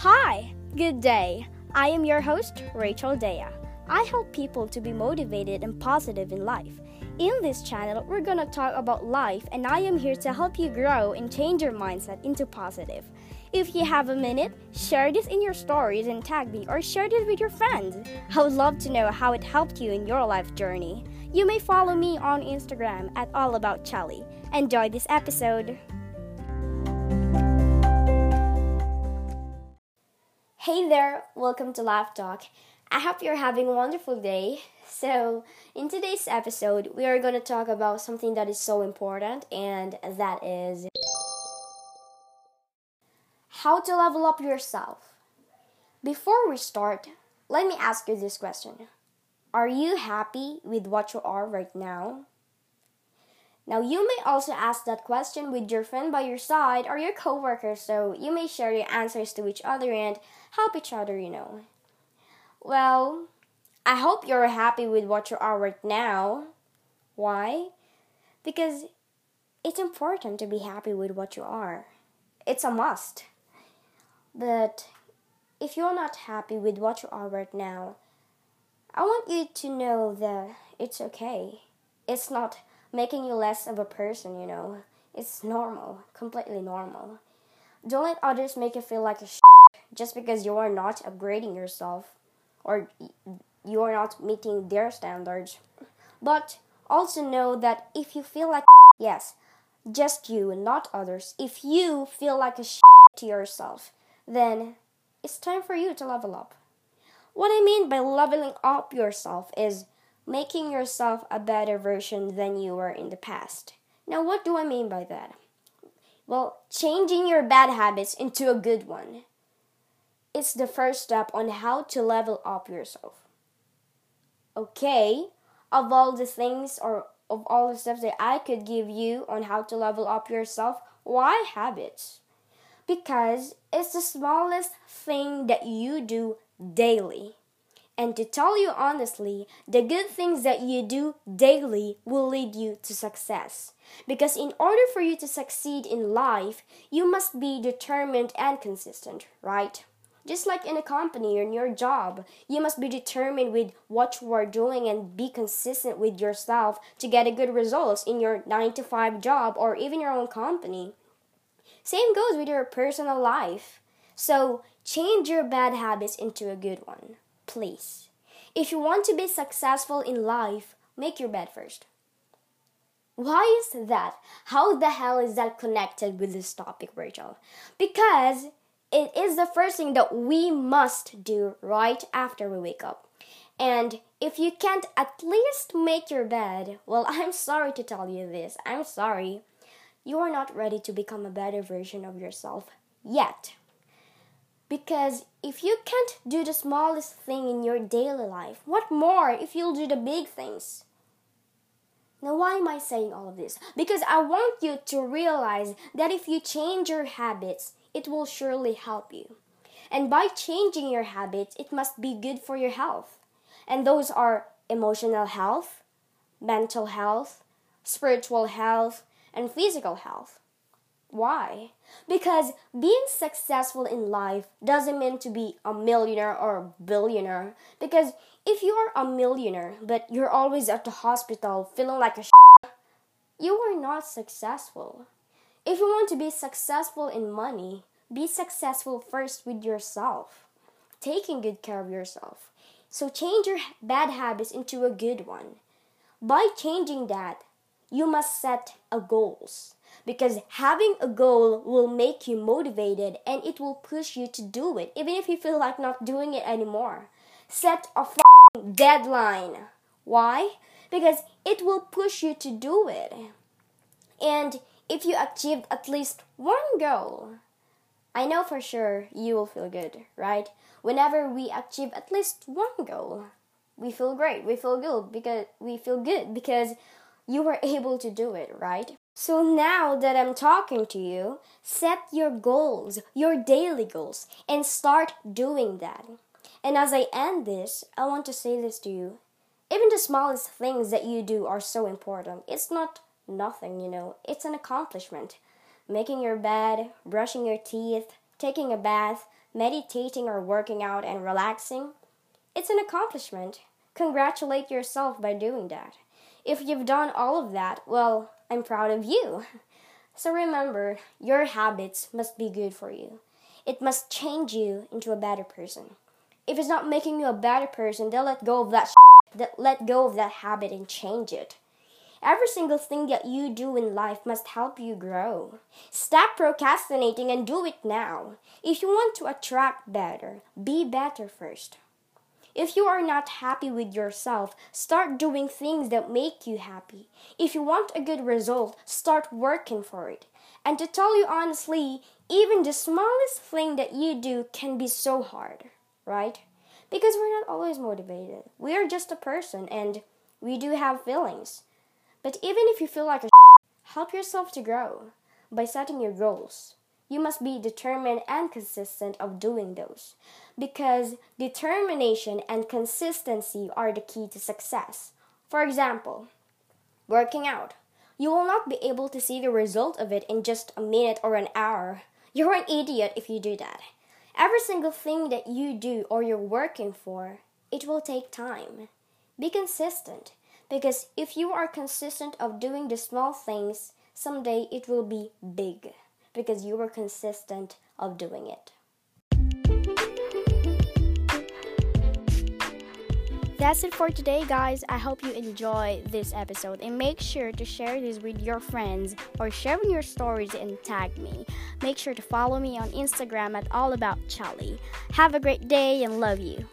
Hi, good day. I am your host, Rachel Dea. I help people to be motivated and positive in life. In this channel, we're gonna talk about life, and I am here to help you grow and change your mindset into positive. If you have a minute, share this in your stories and tag me or share this with your friends. I would love to know how it helped you in your life journey. You may follow me on Instagram at allaboutchelly. Enjoy this episode. Hey there, welcome to Laugh Talk. I hope you're having a wonderful day. So, in today's episode, we are going to talk about something that is so important, and that is how to level up yourself. Before we start, let me ask you this question Are you happy with what you are right now? Now, you may also ask that question with your friend by your side or your coworker, so you may share your answers to each other and help each other, you know. Well, I hope you're happy with what you are right now. Why? Because it's important to be happy with what you are. It's a must. But if you're not happy with what you are right now, I want you to know that it's okay. It's not making you less of a person, you know. It's normal, completely normal. Don't let others make you feel like a just because you are not upgrading yourself or you are not meeting their standards. But also know that if you feel like yes, just you and not others, if you feel like a to yourself, then it's time for you to level up. What I mean by leveling up yourself is making yourself a better version than you were in the past. Now, what do I mean by that? Well, changing your bad habits into a good one. It's the first step on how to level up yourself. Okay, of all the things or of all the steps that I could give you on how to level up yourself, why habits? Because it's the smallest thing that you do daily. And to tell you honestly, the good things that you do daily will lead you to success. Because in order for you to succeed in life, you must be determined and consistent, right? Just like in a company or in your job, you must be determined with what you are doing and be consistent with yourself to get a good results in your 9 to 5 job or even your own company. Same goes with your personal life. So, change your bad habits into a good one please. If you want to be successful in life, make your bed first. Why is that? How the hell is that connected with this topic, Rachel? Because it is the first thing that we must do right after we wake up. And if you can't at least make your bed, well, I'm sorry to tell you this. I'm sorry. You are not ready to become a better version of yourself yet. Because if you can't do the smallest thing in your daily life, what more if you'll do the big things? Now, why am I saying all of this? Because I want you to realize that if you change your habits, it will surely help you. And by changing your habits, it must be good for your health. And those are emotional health, mental health, spiritual health, and physical health. Why? Because being successful in life doesn't mean to be a millionaire or a billionaire. Because if you are a millionaire but you're always at the hospital feeling like a sh- you are not successful. If you want to be successful in money, be successful first with yourself, taking good care of yourself. So change your bad habits into a good one. By changing that, you must set a goals because having a goal will make you motivated and it will push you to do it even if you feel like not doing it anymore. Set a deadline. Why? Because it will push you to do it. And if you achieve at least one goal i know for sure you will feel good right? Whenever we achieve at least one goal we feel great we feel good because we feel good because you were able to do it right so now that I'm talking to you, set your goals, your daily goals, and start doing that. And as I end this, I want to say this to you. Even the smallest things that you do are so important. It's not nothing, you know, it's an accomplishment. Making your bed, brushing your teeth, taking a bath, meditating or working out and relaxing, it's an accomplishment. Congratulate yourself by doing that. If you've done all of that, well, I'm proud of you. So remember, your habits must be good for you. It must change you into a better person. If it's not making you a better person, then let go of that let go of that habit and change it. Every single thing that you do in life must help you grow. Stop procrastinating and do it now. If you want to attract better, be better first. If you are not happy with yourself, start doing things that make you happy. If you want a good result, start working for it. And to tell you honestly, even the smallest thing that you do can be so hard, right? Because we're not always motivated. We are just a person and we do have feelings. But even if you feel like a help yourself to grow by setting your goals you must be determined and consistent of doing those because determination and consistency are the key to success. For example, working out. You will not be able to see the result of it in just a minute or an hour. You're an idiot if you do that. Every single thing that you do or you're working for, it will take time. Be consistent because if you are consistent of doing the small things, someday it will be big because you were consistent of doing it. That's it for today, guys. I hope you enjoy this episode and make sure to share this with your friends or share your stories and tag me. Make sure to follow me on Instagram at All About. Have a great day and love you.